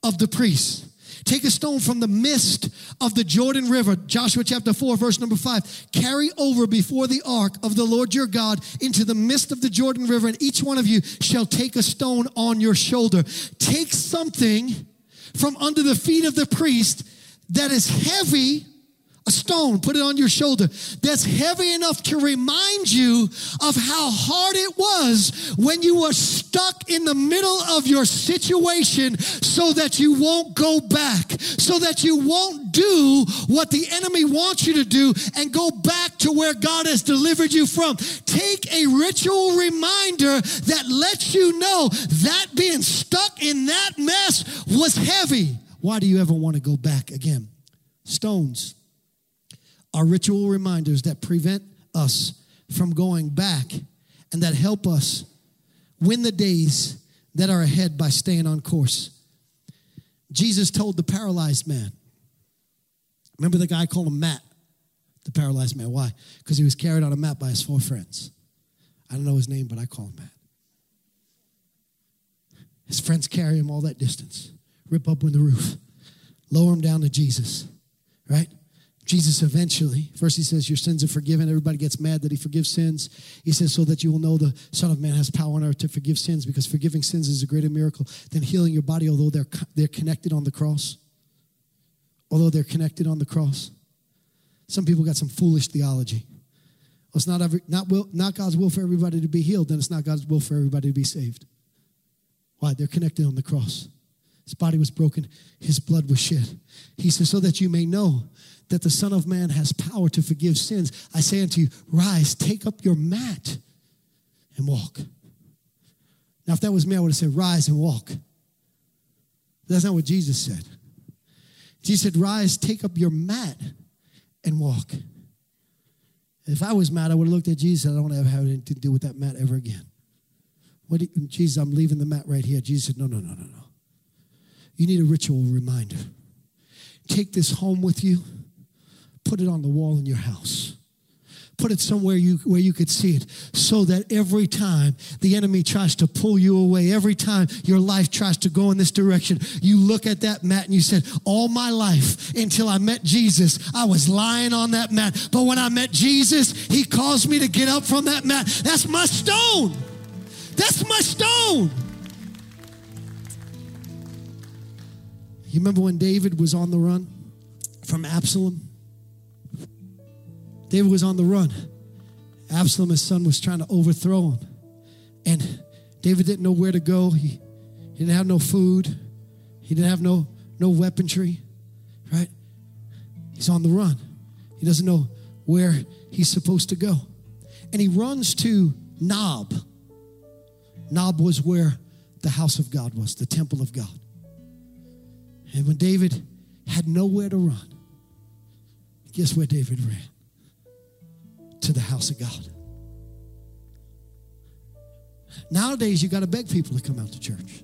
of the priest. Take a stone from the midst of the Jordan River, Joshua chapter 4, verse number 5. Carry over before the ark of the Lord your God into the midst of the Jordan River, and each one of you shall take a stone on your shoulder. Take something from under the feet of the priest that is heavy a stone, put it on your shoulder that's heavy enough to remind you of how hard it was when you were stuck in the middle of your situation so that you won't go back, so that you won't do what the enemy wants you to do and go back to where God has delivered you from. Take a ritual reminder that lets you know that being stuck in that mess was heavy. Why do you ever want to go back again? Stones are ritual reminders that prevent us from going back and that help us win the days that are ahead by staying on course. Jesus told the paralyzed man, remember the guy called him Matt, the paralyzed man. Why? Because he was carried on a mat by his four friends. I don't know his name, but I call him Matt. His friends carry him all that distance, rip open the roof, lower him down to Jesus, right? Jesus eventually, first he says, Your sins are forgiven. Everybody gets mad that he forgives sins. He says, So that you will know the Son of Man has power on earth to forgive sins, because forgiving sins is a greater miracle than healing your body, although they're, they're connected on the cross. Although they're connected on the cross. Some people got some foolish theology. Well, it's not, every, not, will, not God's will for everybody to be healed, then it's not God's will for everybody to be saved. Why? They're connected on the cross. His body was broken, his blood was shed. He says, So that you may know that the Son of Man has power to forgive sins, I say unto you, rise, take up your mat and walk. Now, if that was me, I would have said, rise and walk. That's not what Jesus said. Jesus said, rise, take up your mat and walk. If I was mad, I would have looked at Jesus. I don't want to have anything to do with that mat ever again. What you, Jesus, I'm leaving the mat right here. Jesus said, no, no, no, no, no. You need a ritual reminder. Take this home with you put it on the wall in your house. Put it somewhere you, where you could see it so that every time the enemy tries to pull you away, every time your life tries to go in this direction, you look at that mat and you said, All my life until I met Jesus, I was lying on that mat. But when I met Jesus, he caused me to get up from that mat. That's my stone. That's my stone. You remember when David was on the run from Absalom? David was on the run. Absalom, his son, was trying to overthrow him. And David didn't know where to go. He, he didn't have no food. He didn't have no, no weaponry, right? He's on the run. He doesn't know where he's supposed to go. and he runs to Nob. Nob was where the house of God was, the temple of God. And when David had nowhere to run, guess where David ran? To the house of God. Nowadays, you got to beg people to come out to church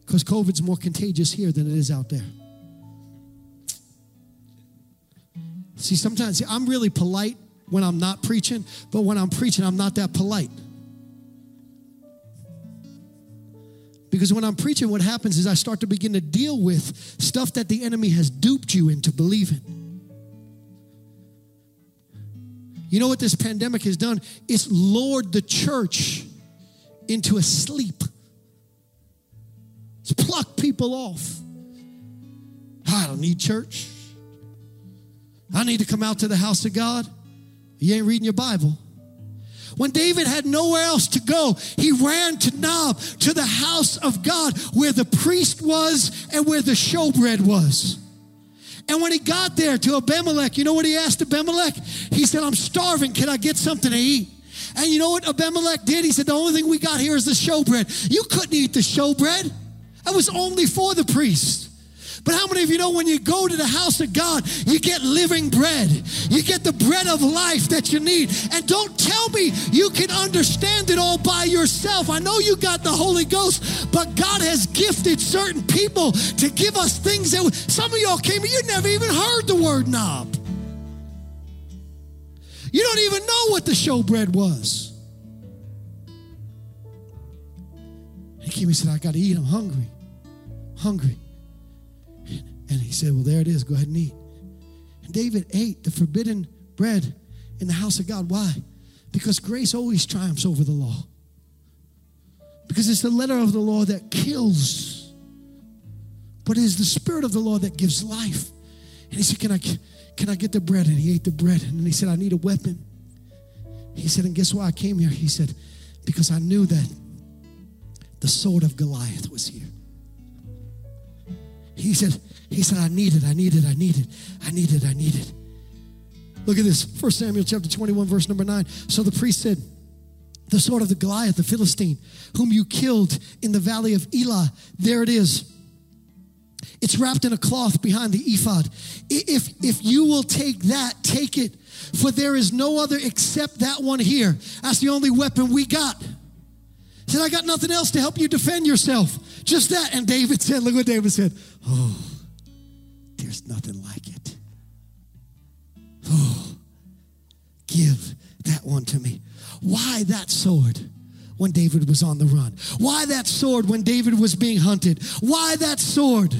because COVID's more contagious here than it is out there. See, sometimes see, I'm really polite when I'm not preaching, but when I'm preaching, I'm not that polite. Because when I'm preaching, what happens is I start to begin to deal with stuff that the enemy has duped you into believing. You know what this pandemic has done? It's lured the church into a sleep. It's plucked people off. I don't need church. I need to come out to the house of God. You ain't reading your Bible. When David had nowhere else to go, he ran to Nob, to the house of God, where the priest was and where the showbread was. And when he got there to Abimelech, you know what he asked Abimelech? He said, I'm starving. Can I get something to eat? And you know what Abimelech did? He said, The only thing we got here is the showbread. You couldn't eat the showbread, that was only for the priest. But how many of you know when you go to the house of God, you get living bread? You get the bread of life that you need. And don't tell me you can understand it all by yourself. I know you got the Holy Ghost, but God has gifted certain people to give us things that some of y'all came, you never even heard the word Nob. You don't even know what the showbread was. He came and said, I got to eat. I'm hungry. Hungry. And he said, Well, there it is. Go ahead and eat. And David ate the forbidden bread in the house of God. Why? Because grace always triumphs over the law. Because it's the letter of the law that kills, but it is the spirit of the law that gives life. And he said, Can I, can I get the bread? And he ate the bread. And then he said, I need a weapon. He said, And guess why I came here? He said, Because I knew that the sword of Goliath was here. He said, he said, I need it, I need it, I need it, I need it, I need it. Look at this, 1 Samuel chapter 21, verse number 9. So the priest said, The sword of the Goliath, the Philistine, whom you killed in the valley of Elah, there it is. It's wrapped in a cloth behind the ephod. If, if you will take that, take it, for there is no other except that one here. That's the only weapon we got. Said, I got nothing else to help you defend yourself. Just that. And David said, Look what David said. Oh, there's nothing like it. Oh, give that one to me. Why that sword? When David was on the run? Why that sword when David was being hunted? Why that sword?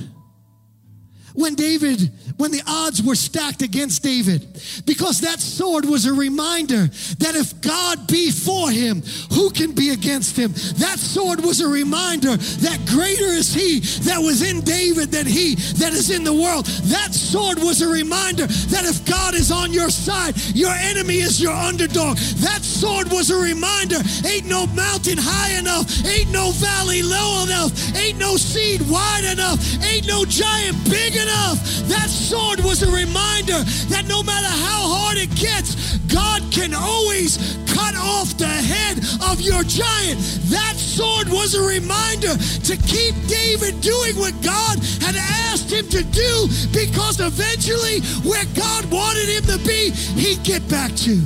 When David, when the odds were stacked against David, because that sword was a reminder that if God be for him, who can be against him? That sword was a reminder that greater is he that was in David than he that is in the world. That sword was a reminder that if God is on your side, your enemy is your underdog. That sword was a reminder ain't no mountain high enough, ain't no valley low enough, ain't no seed wide enough, ain't no giant big enough enough. That sword was a reminder that no matter how hard it gets, God can always cut off the head of your giant. That sword was a reminder to keep David doing what God had asked him to do because eventually, where God wanted him to be, he'd get back to.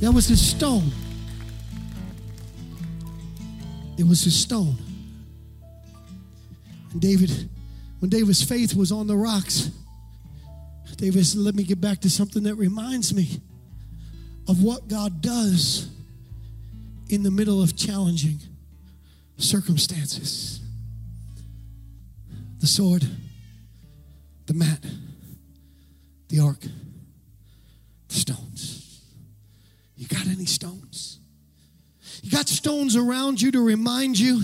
That was his stone. It was his stone. And David when David's faith was on the rocks, David said, Let me get back to something that reminds me of what God does in the middle of challenging circumstances. The sword, the mat, the ark, the stones. You got any stones? You got stones around you to remind you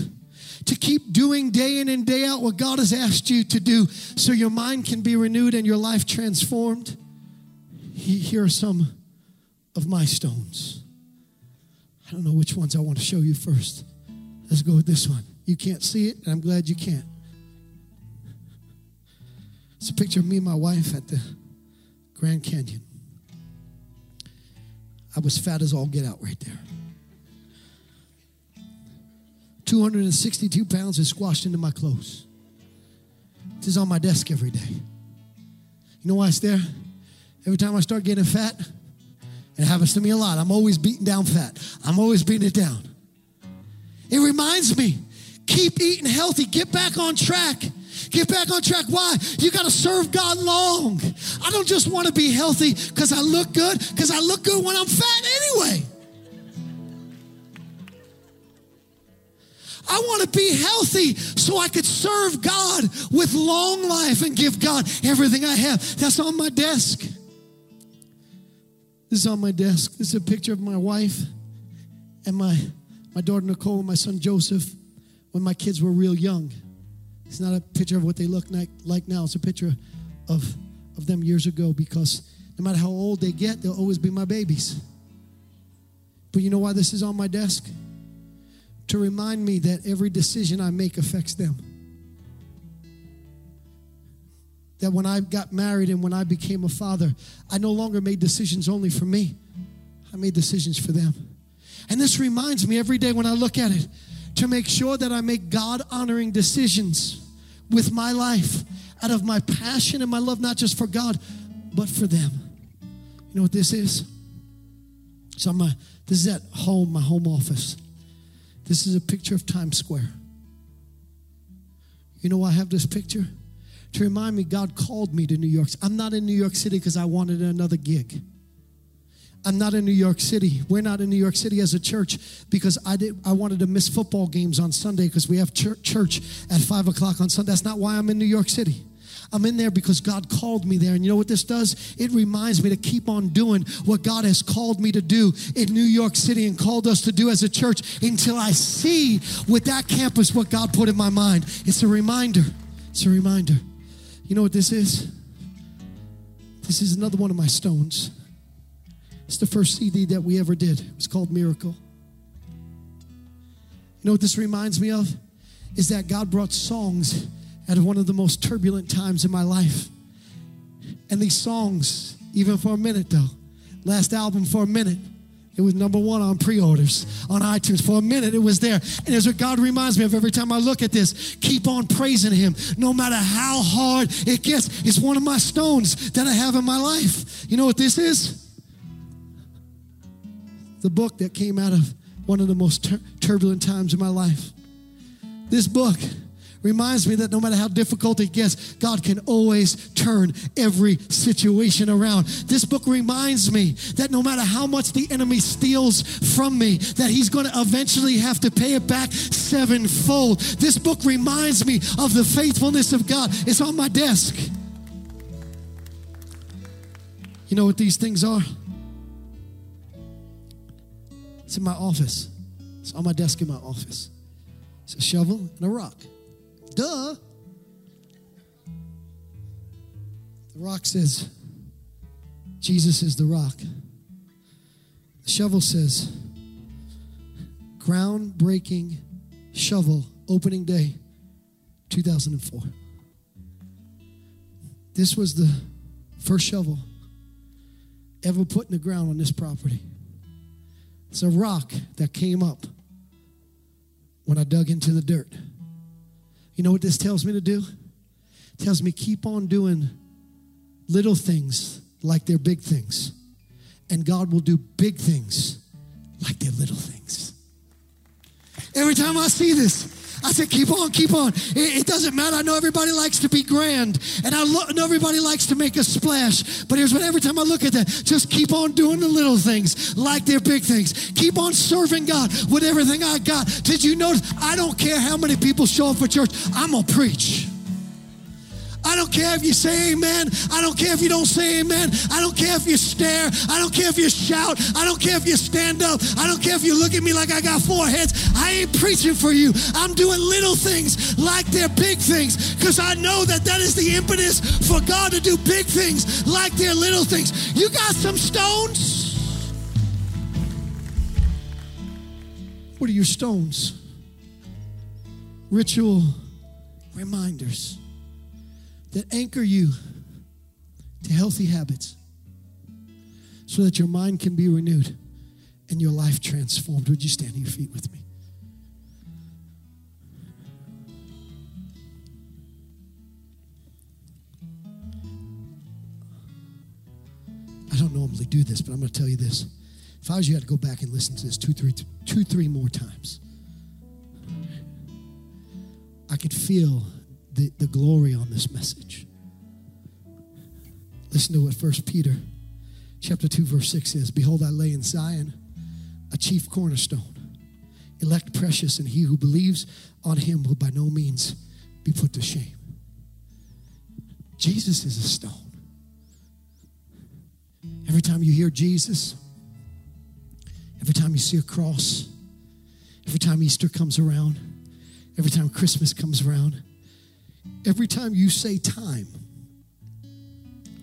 to keep doing day in and day out what God has asked you to do so your mind can be renewed and your life transformed. Here are some of my stones. I don't know which ones I want to show you first. Let's go with this one. You can't see it, and I'm glad you can't. It's a picture of me and my wife at the Grand Canyon. I was fat as all get out right there. 262 pounds is squashed into my clothes. This is on my desk every day. You know why it's there? Every time I start getting fat, it happens to me a lot. I'm always beating down fat. I'm always beating it down. It reminds me keep eating healthy, get back on track. Get back on track. Why? You got to serve God long. I don't just want to be healthy because I look good, because I look good when I'm fat anyway. I want to be healthy so I could serve God with long life and give God everything I have. That's on my desk. This is on my desk. This is a picture of my wife and my, my daughter Nicole and my son Joseph when my kids were real young. It's not a picture of what they look like, now. It's a picture of, of them years ago because no matter how old they get, they'll always be my babies. But you know why this is on my desk? To remind me that every decision I make affects them. That when I got married and when I became a father, I no longer made decisions only for me, I made decisions for them. And this reminds me every day when I look at it to make sure that I make God honoring decisions with my life out of my passion and my love, not just for God, but for them. You know what this is? So my this is at home, my home office. This is a picture of Times Square. You know why I have this picture? To remind me God called me to New York. I'm not in New York City because I wanted another gig. I'm not in New York City. We're not in New York City as a church because I did. I wanted to miss football games on Sunday because we have church at five o'clock on Sunday. That's not why I'm in New York City. I'm in there because God called me there. And you know what this does? It reminds me to keep on doing what God has called me to do in New York City and called us to do as a church until I see with that campus what God put in my mind. It's a reminder. It's a reminder. You know what this is? This is another one of my stones. It's the first CD that we ever did. It was called Miracle. You know what this reminds me of? Is that God brought songs at one of the most turbulent times in my life. And these songs, even for a minute though, last album for a minute, it was number one on pre orders on iTunes. For a minute, it was there. And it's what God reminds me of every time I look at this. Keep on praising Him. No matter how hard it gets, it's one of my stones that I have in my life. You know what this is? The book that came out of one of the most tur- turbulent times in my life. This book reminds me that no matter how difficult it gets, God can always turn every situation around. This book reminds me that no matter how much the enemy steals from me, that he's going to eventually have to pay it back sevenfold. This book reminds me of the faithfulness of God. It's on my desk. You know what these things are? It's in my office. It's on my desk in my office. It's a shovel and a rock. Duh. The rock says, Jesus is the rock. The shovel says, groundbreaking shovel, opening day, 2004. This was the first shovel ever put in the ground on this property. It's a rock that came up when I dug into the dirt. You know what this tells me to do? It tells me keep on doing little things like they're big things. And God will do big things like they're little things. Every time I see this, I said, keep on, keep on. It, it, doesn't matter. I know everybody likes to be grand, and I lo- know everybody likes to make a splash. But here's what every time I look at that, just keep on doing the little things like they're big things. Keep on serving God with everything I got. Did you notice? I don't care how many people show up for church, I'm to preach. I don't care if you say amen. I don't care if you don't say amen. I don't care if you stare. I don't care if you shout. I don't care if you stand up. I don't care if you look at me like I got four heads. I ain't preaching for you. I'm doing little things like they're big things because I know that that is the impetus for God to do big things like they're little things. You got some stones? What are your stones? Ritual reminders that anchor you to healthy habits so that your mind can be renewed. and your life transformed. Would you stand on your feet with me? I don't normally do this, but I'm going to tell you this. If I was you, I'd go back and listen to this two, three, two, three more times. I could feel the, the glory on this message. Listen to what First Peter chapter 2, verse 6 says Behold, I lay in Zion a chief cornerstone, elect precious, and he who believes on him will by no means be put to shame. Jesus is a stone. Every time you hear Jesus, every time you see a cross, every time Easter comes around, every time Christmas comes around, every time you say time,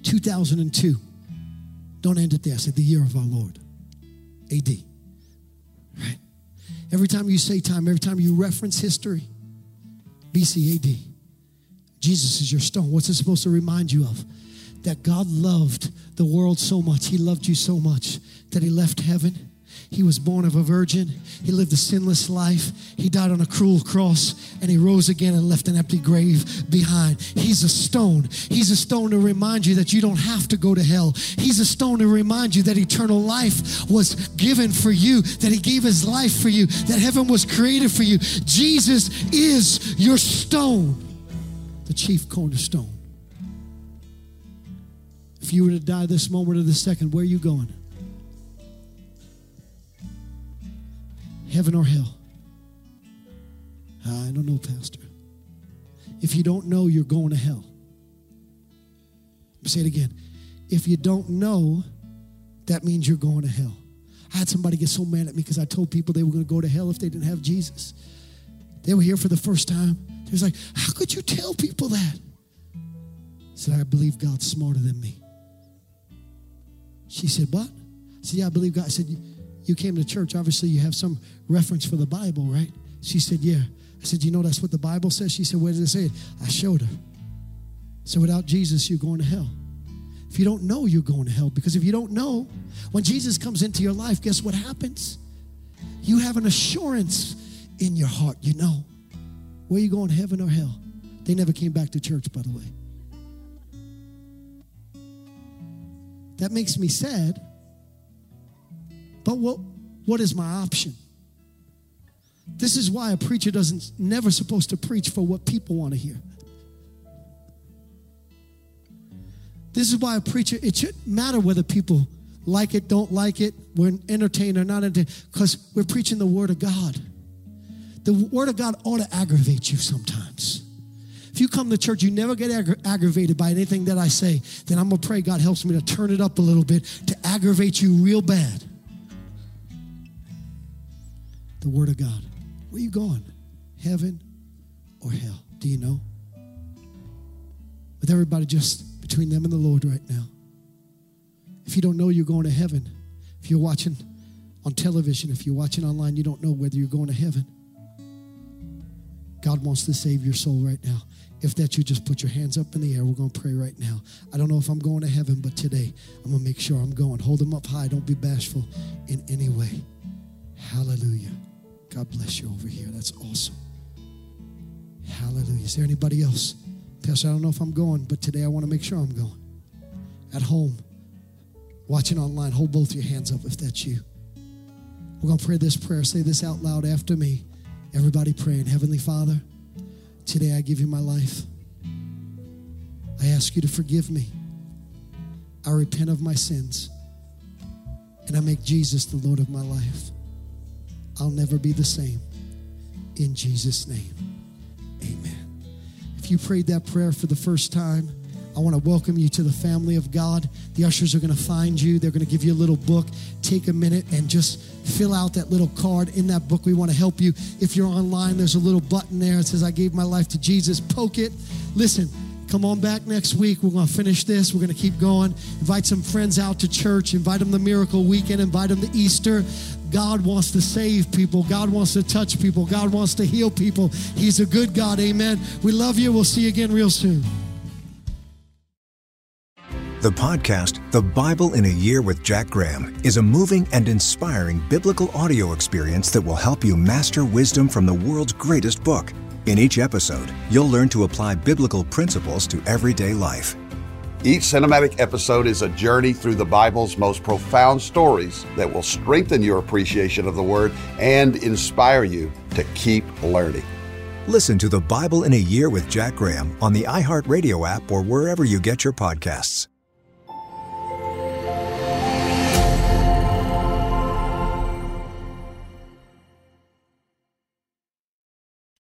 2002, don't end it there. Say the year of our Lord, AD. Right? Every time you say time, every time you reference history, BC AD, Jesus is your stone. What's it supposed to remind you of? That God loved the world so much, He loved you so much that He left heaven he was born of a virgin. He lived a sinless life. He died on a cruel cross and he rose again and left an empty grave behind. He's a stone. He's a stone to remind you that you don't have to go to hell. He's a stone to remind you that eternal life was given for you, that he gave his life for you, that heaven was created for you. Jesus is your stone, the chief cornerstone. If you were to die this moment or this second, where are you going? Heaven or hell? I don't know, Pastor. If you don't know, you're going to hell. Say it again. If you don't know, that means you're going to hell. I had somebody get so mad at me because I told people they were going to go to hell if they didn't have Jesus. They were here for the first time. They was like, How could you tell people that? I said, I believe God's smarter than me. She said, What? I said, Yeah, I believe God. I said, you came to church, obviously you have some reference for the Bible, right? She said, Yeah. I said, You know that's what the Bible says? She said, Where does it say it? I showed her. So without Jesus, you're going to hell. If you don't know, you're going to hell. Because if you don't know, when Jesus comes into your life, guess what happens? You have an assurance in your heart. You know, where you going, heaven or hell? They never came back to church, by the way. That makes me sad but what, what is my option? This is why a preacher doesn't never supposed to preach for what people want to hear. This is why a preacher, it shouldn't matter whether people like it, don't like it, we're entertained or not entertained, because we're preaching the word of God. The word of God ought to aggravate you sometimes. If you come to church, you never get aggra- aggravated by anything that I say, then I'm gonna pray God helps me to turn it up a little bit to aggravate you real bad the Word of God. Where are you going? Heaven or hell? Do you know? With everybody just between them and the Lord right now. If you don't know you're going to heaven, if you're watching on television, if you're watching online, you don't know whether you're going to heaven. God wants to save your soul right now. If that you just put your hands up in the air, we're going to pray right now. I don't know if I'm going to heaven, but today I'm going to make sure I'm going. Hold them up high. Don't be bashful in any way. Hallelujah. God bless you over here. That's awesome. Hallelujah. Is there anybody else? Pastor, I don't know if I'm going, but today I want to make sure I'm going. At home, watching online, hold both your hands up if that's you. We're going to pray this prayer. Say this out loud after me. Everybody praying. Heavenly Father, today I give you my life. I ask you to forgive me. I repent of my sins. And I make Jesus the Lord of my life. I'll never be the same. In Jesus' name, amen. If you prayed that prayer for the first time, I want to welcome you to the family of God. The ushers are going to find you. They're going to give you a little book. Take a minute and just fill out that little card. In that book, we want to help you. If you're online, there's a little button there. It says, I gave my life to Jesus. Poke it. Listen, come on back next week. We're going to finish this. We're going to keep going. Invite some friends out to church. Invite them to Miracle Weekend. Invite them to Easter. God wants to save people. God wants to touch people. God wants to heal people. He's a good God. Amen. We love you. We'll see you again real soon. The podcast, The Bible in a Year with Jack Graham, is a moving and inspiring biblical audio experience that will help you master wisdom from the world's greatest book. In each episode, you'll learn to apply biblical principles to everyday life. Each cinematic episode is a journey through the Bible's most profound stories that will strengthen your appreciation of the Word and inspire you to keep learning. Listen to The Bible in a Year with Jack Graham on the iHeartRadio app or wherever you get your podcasts.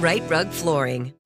Rite Rug Flooring.